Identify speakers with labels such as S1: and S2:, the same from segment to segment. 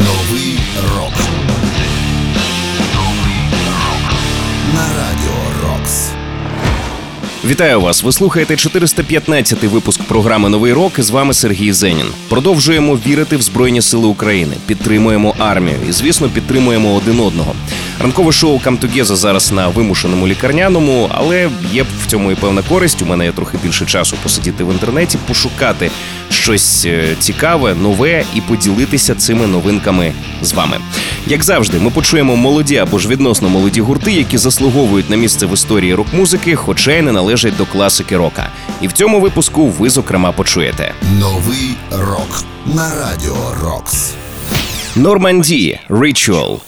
S1: Новий рок. На радіо Рокс.
S2: Вітаю вас! Ви слухаєте 415-й випуск програми Новий рок. З вами Сергій Зенін. Продовжуємо вірити в Збройні Сили України, підтримуємо армію і, звісно, підтримуємо один одного. Ранкове шоу «Come Together» зараз на вимушеному лікарняному, але є в цьому і певна користь. У мене є трохи більше часу посидіти в інтернеті, пошукати щось е, цікаве, нове і поділитися цими новинками з вами. Як завжди, ми почуємо молоді або ж відносно молоді гурти, які заслуговують на місце в історії рок-музики, хоча й не належать до класики рока. І в цьому випуску ви зокрема почуєте
S1: Новий рок. На радіо Рокс.
S2: Нормандії Ritual,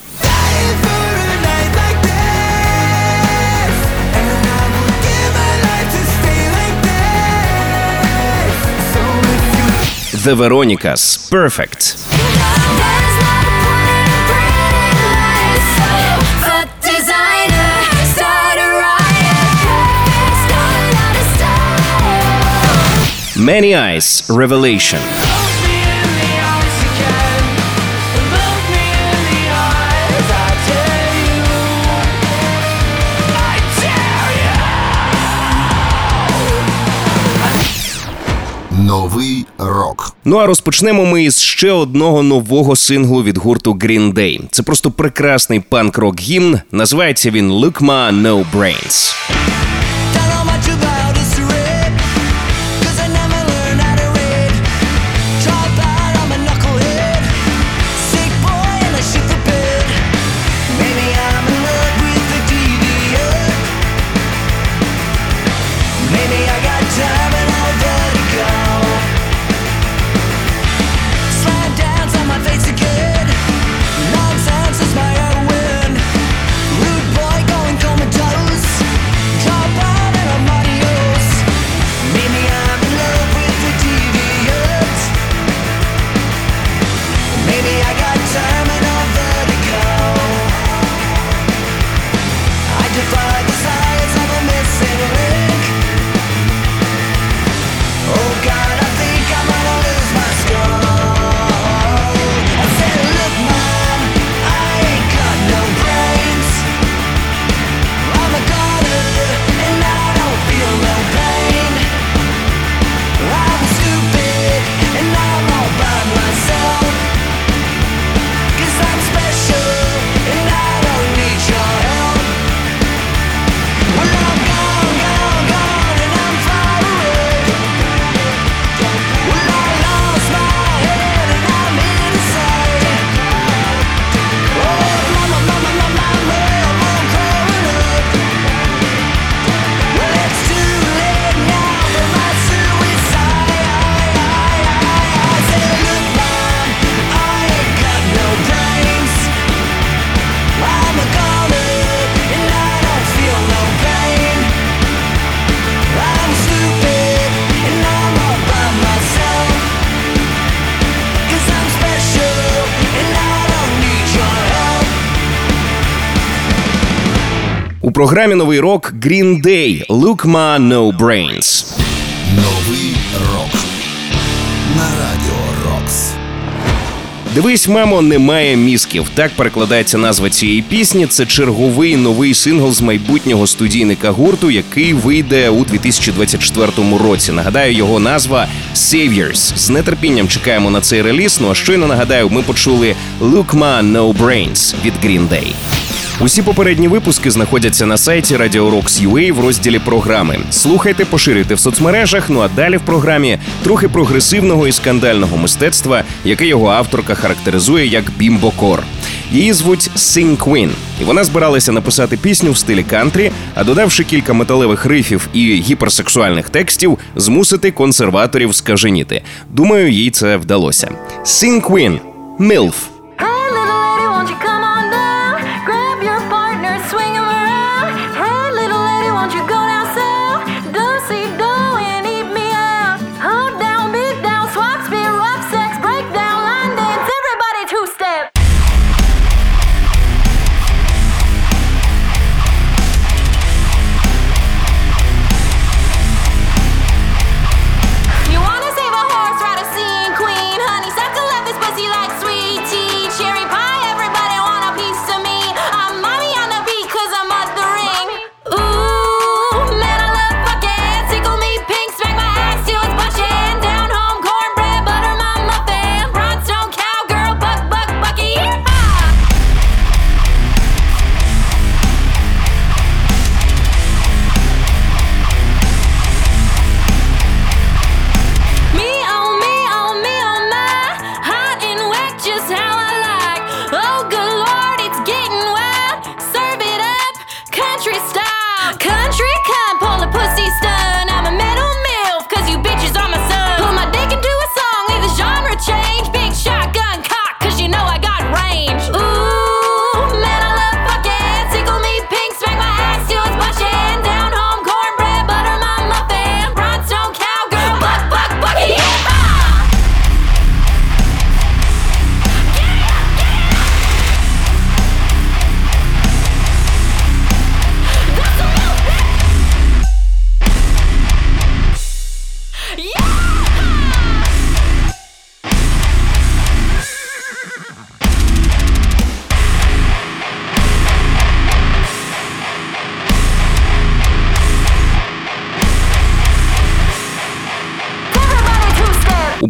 S2: The Veronicas. Perfect, Many Eyes Revelation,
S1: Новий рок.
S2: Ну а розпочнемо ми із ще одного нового синглу від гурту Green Day. Це просто прекрасний панк-рок гімн. Називається він Look Ma No Brains. У програмі Новий рок Green Day Look Ma No Brains.
S1: Новий рок. На радіо Рокс.
S2: Дивись, мамо, немає мізків. Так перекладається назва цієї пісні. Це черговий новий сингл з майбутнього студійника гурту, який вийде у 2024 році. Нагадаю, його назва Saviors. З нетерпінням чекаємо на цей реліз. Ну а щойно нагадаю, ми почули Look Ma No Brains від Green Day. Усі попередні випуски знаходяться на сайті Radio Rocks UA в розділі програми. Слухайте, поширюйте в соцмережах. Ну а далі в програмі трохи прогресивного і скандального мистецтва, яке його авторка характеризує як бімбокор. Її звуть Sing Queen, і вона збиралася написати пісню в стилі кантрі, а додавши кілька металевих рифів і гіперсексуальних текстів, змусити консерваторів скаженіти. Думаю, їй це вдалося. Sing Queen – MILF.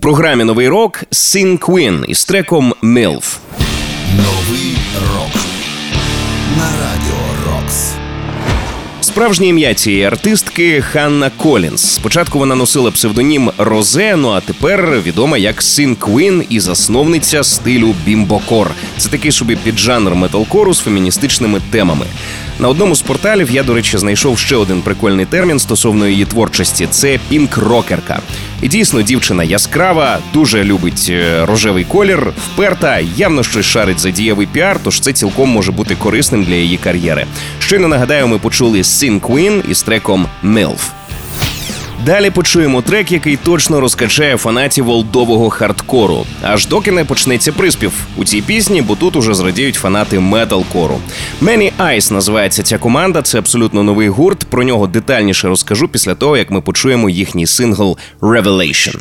S2: Програмі новий рок Sin Queen із треком MILF.
S1: Новий рок на радіо Рокс.
S2: Справжнє ім'я цієї артистки Ханна Колінс. Спочатку вона носила псевдонім Розе, ну а тепер відома як Sin Queen і засновниця стилю bimbocore. Це такий собі піджанр металкору з феміністичними темами. На одному з порталів я, до речі, знайшов ще один прикольний термін стосовно її творчості це пінк-рокерка. І дійсно, дівчина яскрава, дуже любить е, рожевий колір, вперта, явно щось шарить за дієвий піар, тож це цілком може бути корисним для її кар'єри. Щойно нагадаю, ми почули Sin Queen із треком MILF. Далі почуємо трек, який точно розкачає фанатів олдового хардкору. Аж доки не почнеться приспів у цій пісні, бо тут уже зрадіють фанати металкору. Many Eyes називається ця команда. Це абсолютно новий гурт. Про нього детальніше розкажу після того, як ми почуємо їхній сингл Revelation.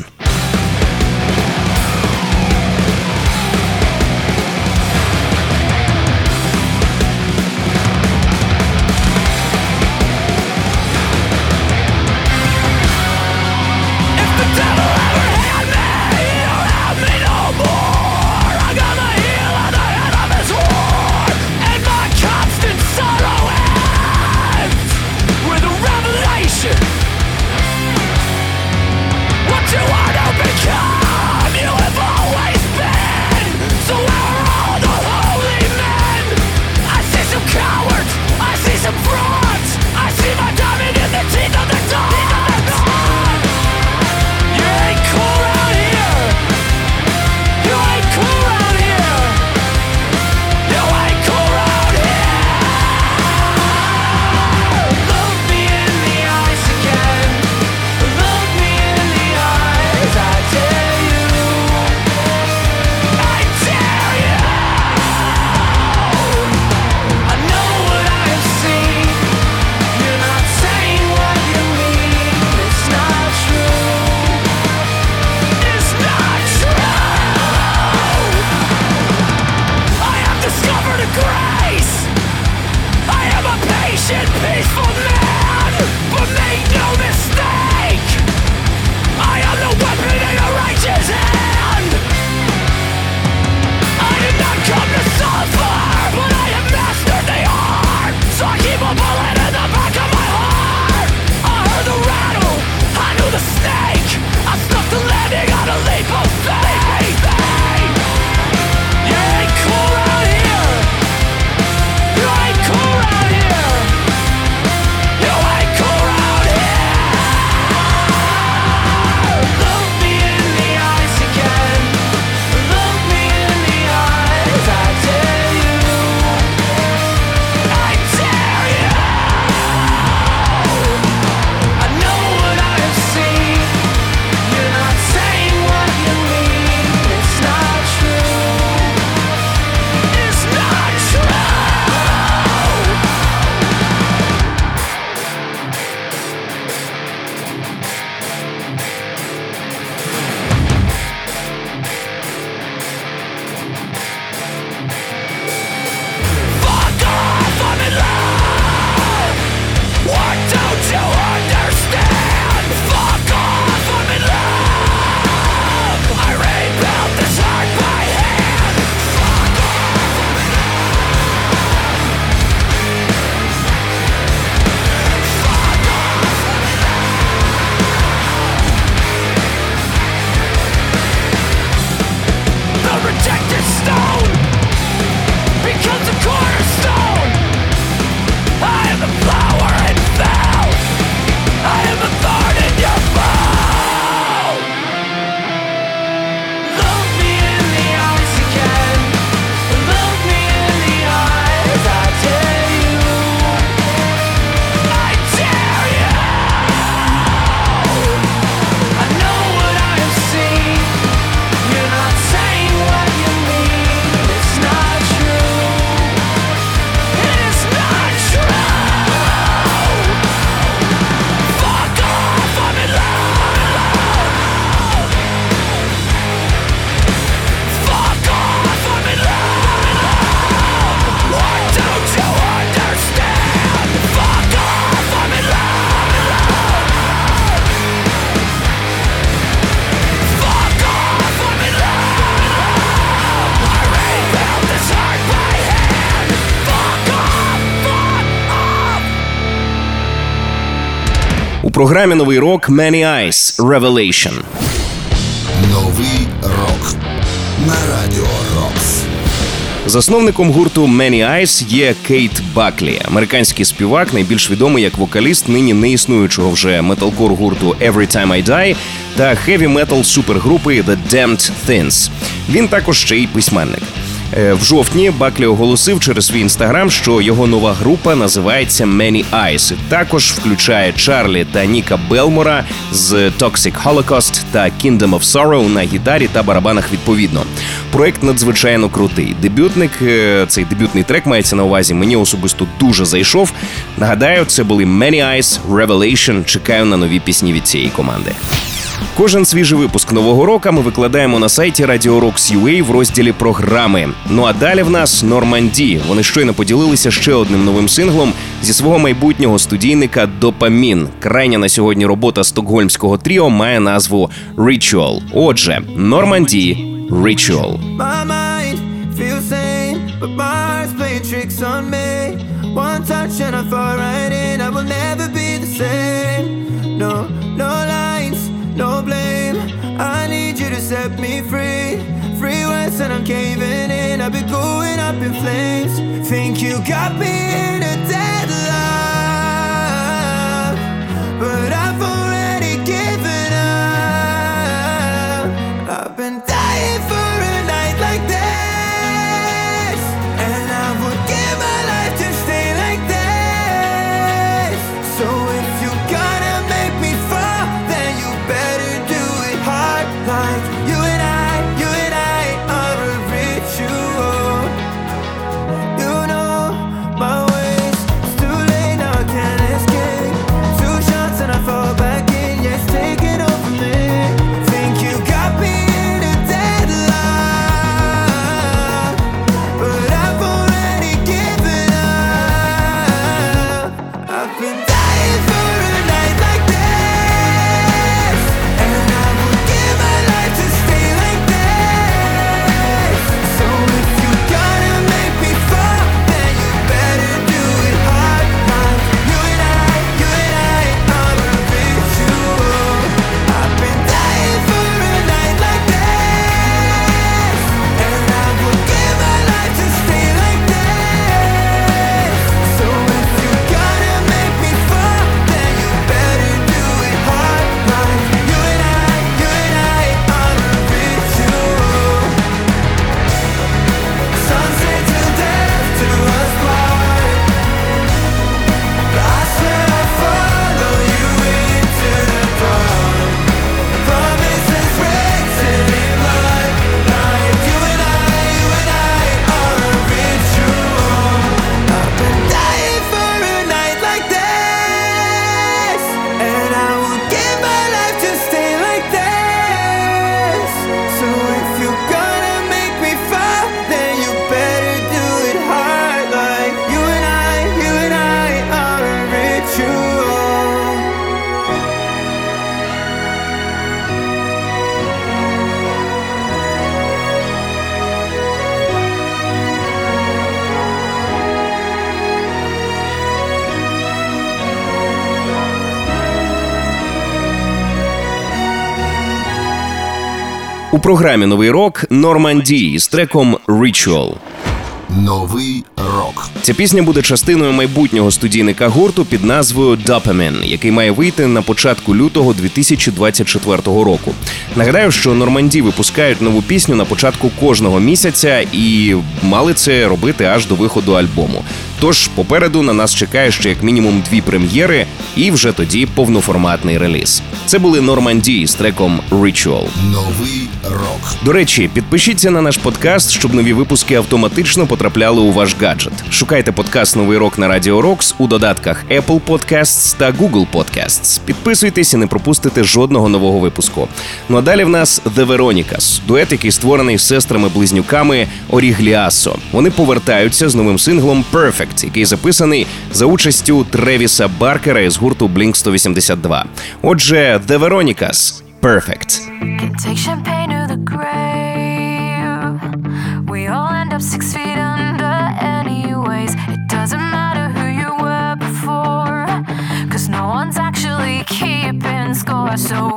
S2: Програмі новий рок Many Eyes Revelation.
S1: Новий рок на радіо Рокс.
S2: Засновником гурту Many Eyes є Кейт Баклі, американський співак, найбільш відомий як вокаліст нині неіснуючого вже металкор гурту Every Time I Die та хеві метал супергрупи The Damned Thins. Він також ще й письменник. Е, В жовтні Баклі оголосив через свій інстаграм, що його нова група називається Many Eyes. Також включає Чарлі та Ніка Белмора з Toxic Holocaust та Kingdom of Sorrow на гітарі та барабанах відповідно. Проект надзвичайно крутий. Дебютник, е, цей дебютний трек мається на увазі. Мені особисто дуже зайшов. Нагадаю, це були Many Eyes Revelation. Чекаю на нові пісні від цієї команди. Кожен свіжий випуск нового року ми викладаємо на сайті Radio Rocks UA в розділі програми. Ну а далі в нас Норманді. Вони щойно поділилися ще одним новим синглом зі свого майбутнього студійника Допамін. Крайня на сьогодні робота стокгольмського тріо має назву Ritual. Отже, Норманді Ritual.
S3: One touch and I fall right in. I will never be the same. No, Caving in. I've been going up in flames. Think you got me in a deadlock,
S2: У програмі Новий рок Норманді з треком Ritual.
S1: Новий рок
S2: Ця пісня буде частиною майбутнього студійника гурту під назвою Dopamine, який має вийти на початку лютого 2024 року. Нагадаю, що Норманді випускають нову пісню на початку кожного місяця і мали це робити аж до виходу альбому. Тож попереду на нас чекає ще як мінімум дві прем'єри, і вже тоді повноформатний реліз. Це були Норманді з треком Ritual.
S1: новий рок.
S2: До речі, підпишіться на наш подкаст, щоб нові випуски автоматично потрапляли у ваш гаджет. Шукайте подкаст Новий рок на Радіо Рокс у додатках Apple Podcasts та Google Podcasts. Підписуйтесь і не пропустите жодного нового випуску. Ну а далі в нас The Veronicas, дует, який створений сестрами-близнюками Орігліасо. Вони повертаються з новим синглом Perfect, який записаний за участю Тревіса Баркера із гурту Blink 182. Отже,
S4: you were before, cause no one's actually keeping. All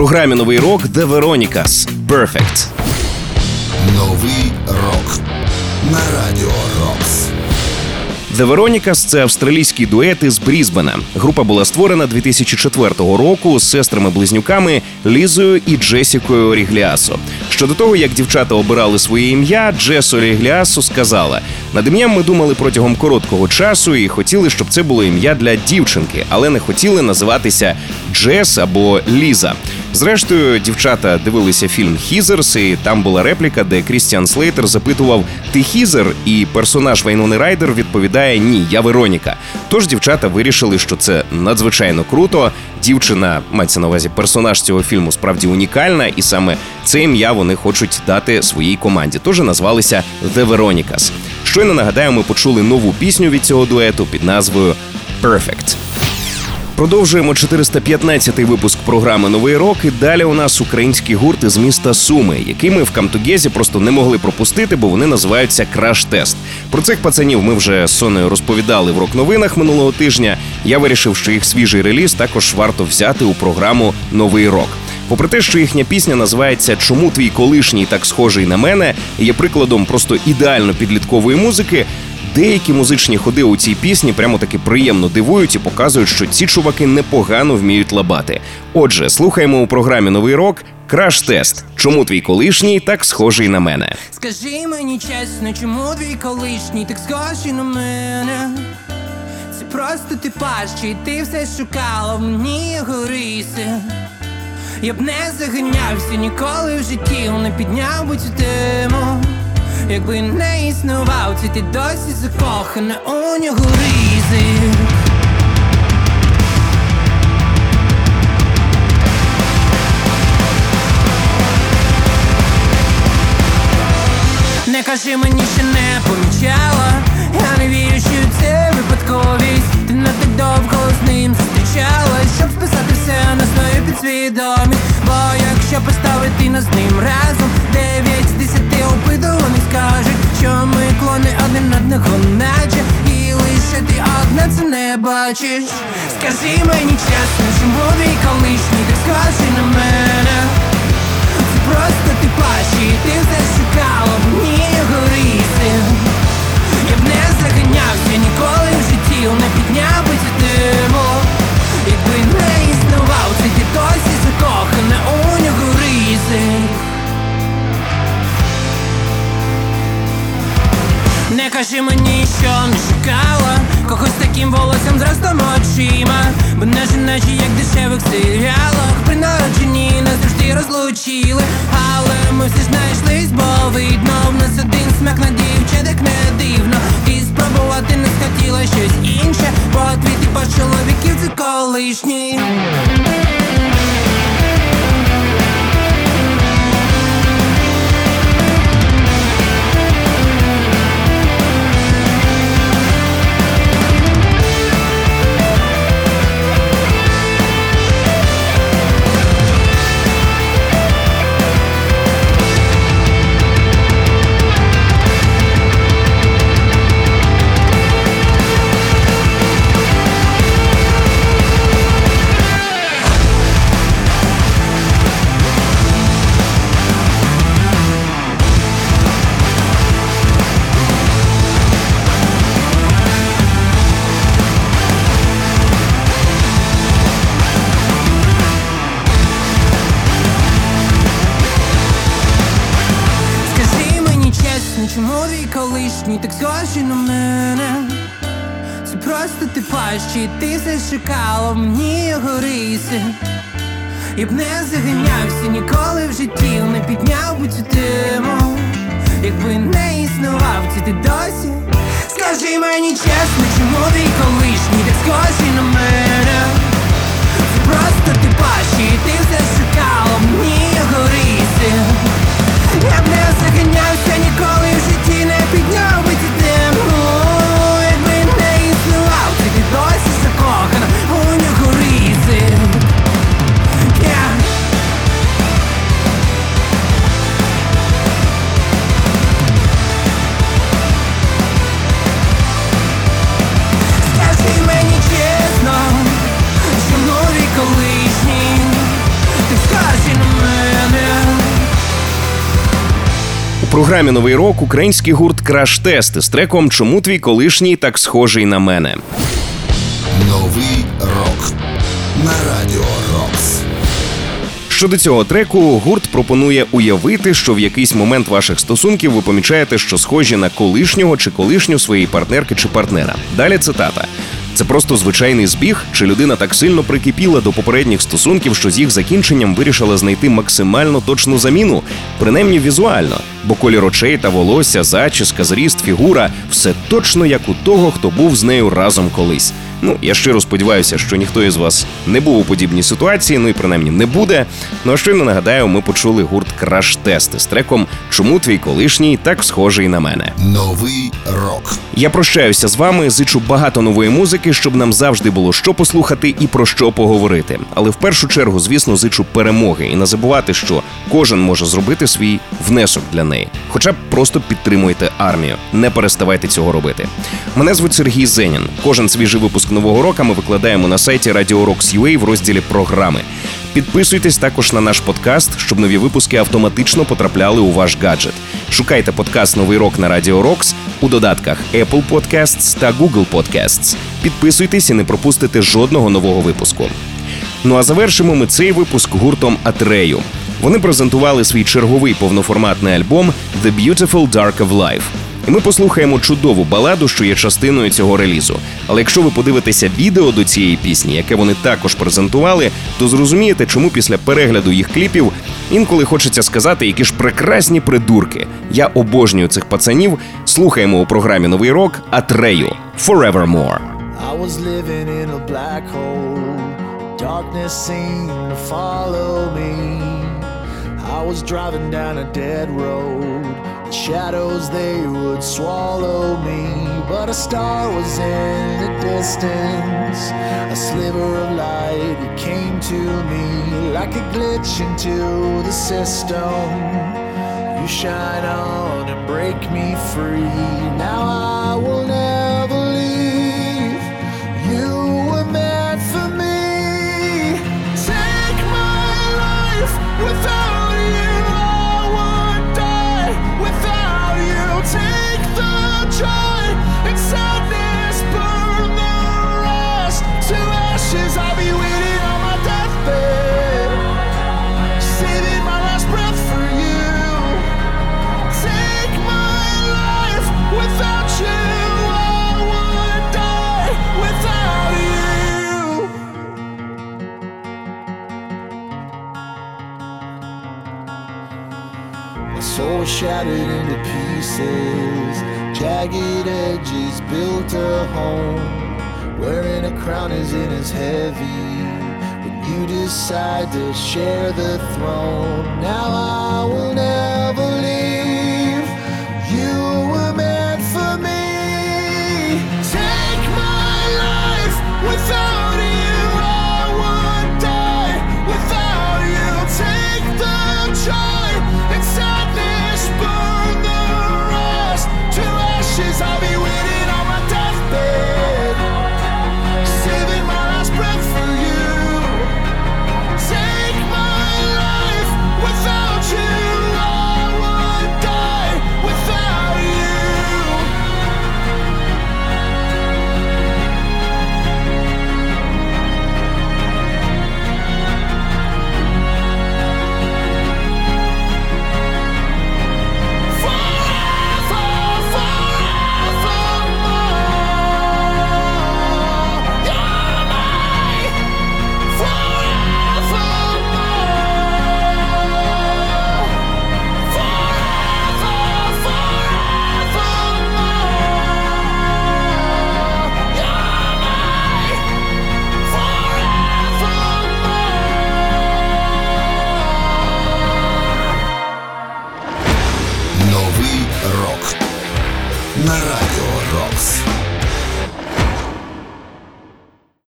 S2: програмі новий рок The Veronicas Perfect.
S1: Новий рок на радіо Рокс.
S2: The Veronicas – це австралійський дует із Брізбена. Група була створена 2004 року з сестрами-близнюками Лізою і Джесікою Орігліасо. Щодо того, як дівчата обирали своє ім'я, Джес Орігліасо сказала: над ім'ям ми думали протягом короткого часу і хотіли, щоб це було ім'я для дівчинки, але не хотіли називатися Джес або Ліза. Зрештою, дівчата дивилися фільм Heathers, і там була репліка, де Крістіан Слейтер запитував: Ти Хізер? І персонаж Вайнони Райдер відповідає: Ні, я Вероніка. Тож дівчата вирішили, що це надзвичайно круто. Дівчина мається на увазі персонаж цього фільму справді унікальна, і саме це ім'я вони хочуть дати своїй команді. Тож назвалися The Veronicas. Щойно нагадаю, ми почули нову пісню від цього дуету під назвою Perfect. Продовжуємо 415-й випуск програми Новий рок. І далі у нас українські гурти з міста Суми, які ми в Камтугезі просто не могли пропустити, бо вони називаються Краш Тест. Про цих пацанів ми вже з Сонею розповідали в рок-новинах минулого тижня. Я вирішив, що їх свіжий реліз також варто взяти у програму Новий рок. Попри те, що їхня пісня називається Чому твій колишній так схожий на мене є прикладом просто ідеально підліткової музики. Деякі музичні ходи у цій пісні прямо таки приємно дивують і показують, що ці чуваки непогано вміють лабати. Отже, слухаємо у програмі Новий рок Краш-тест. Чому твій колишній так схожий на мене?
S5: Скажи мені чесно, чому твій колишній так схожий на мене? Це просто типаж, чи ти все шукала в мені його риси? Я б не заганявся ніколи в житті, не підняв би цю тему. Якби не існував, це ти досі закохана у нього ризи. Не кажи мені, що не помічала. Я не вірю, що це випадковість. Ти не так довго з ним зустрічалась Щоб списати все на свою підсвідомість. Бо якщо поставити нас з ним разом Дев'ять з десяти опитуваних скажуть Що ми клони один одного наче І лише ти одна це не бачиш. Скажи мені чесно, чому твій колишній так схожий на мене? Просто ти Якби не існував чи ти досі? Скажи мені чесно, чому ти колишній так схожий на мене? Це просто
S2: програмі Новий рок український гурт Краш Тест з треком Чому твій колишній так схожий на мене.
S1: Новий рок на радіо Рокс.
S2: Щодо цього треку, гурт пропонує уявити, що в якийсь момент ваших стосунків ви помічаєте, що схожі на колишнього чи колишню своєї партнерки чи партнера. Далі цитата. Це просто звичайний збіг, чи людина так сильно прикипіла до попередніх стосунків, що з їх закінченням вирішила знайти максимально точну заміну, принаймні візуально, бо колір очей та волосся, зачіска, зріст, фігура все точно як у того, хто був з нею разом колись. Ну, я щиро сподіваюся, що ніхто із вас не був у подібній ситуації, ну і принаймні не буде. Ну а щойно нагадаю, ми почули гурт Краш Тест з треком Чому твій колишній так схожий на мене.
S1: Новий рок.
S2: Я прощаюся з вами, зичу багато нової музики, щоб нам завжди було що послухати і про що поговорити. Але в першу чергу, звісно, зичу перемоги і не забувати, що кожен може зробити свій внесок для неї. Хоча б просто підтримуйте армію, не переставайте цього робити. Мене звуть Сергій Зенін. Кожен свіжий випуск нового року ми викладаємо на сайті Radio Rocks UA в розділі програми. Підписуйтесь також на наш подкаст, щоб нові випуски автоматично потрапляли у ваш гаджет. Шукайте подкаст Новий рок на Radio Rocks у додатках Apple Podcasts та Google Podcasts. Підписуйтесь і не пропустите жодного нового випуску. Ну а завершимо ми цей випуск гуртом Атрею. Вони презентували свій черговий повноформатний альбом The Beautiful Dark of Life. І ми послухаємо чудову баладу, що є частиною цього релізу. Але якщо ви подивитеся відео до цієї пісні, яке вони також презентували, то зрозумієте, чому після перегляду їх кліпів інколи хочеться сказати, які ж прекрасні придурки. Я обожнюю цих пацанів. Слухаємо у програмі Новий рок Атрею Forevermore.
S3: I was living in a black hole. Darkness seemed to follow me. Was driving down a dead road. The shadows they would swallow me. But a star was in the distance. A sliver of light it came to me like a glitch into the system. You shine on and break me free. Now I will never shattered into pieces. Jagged edges built a home. Wearing a crown isn't as heavy. When you decide to share the throne, now I will never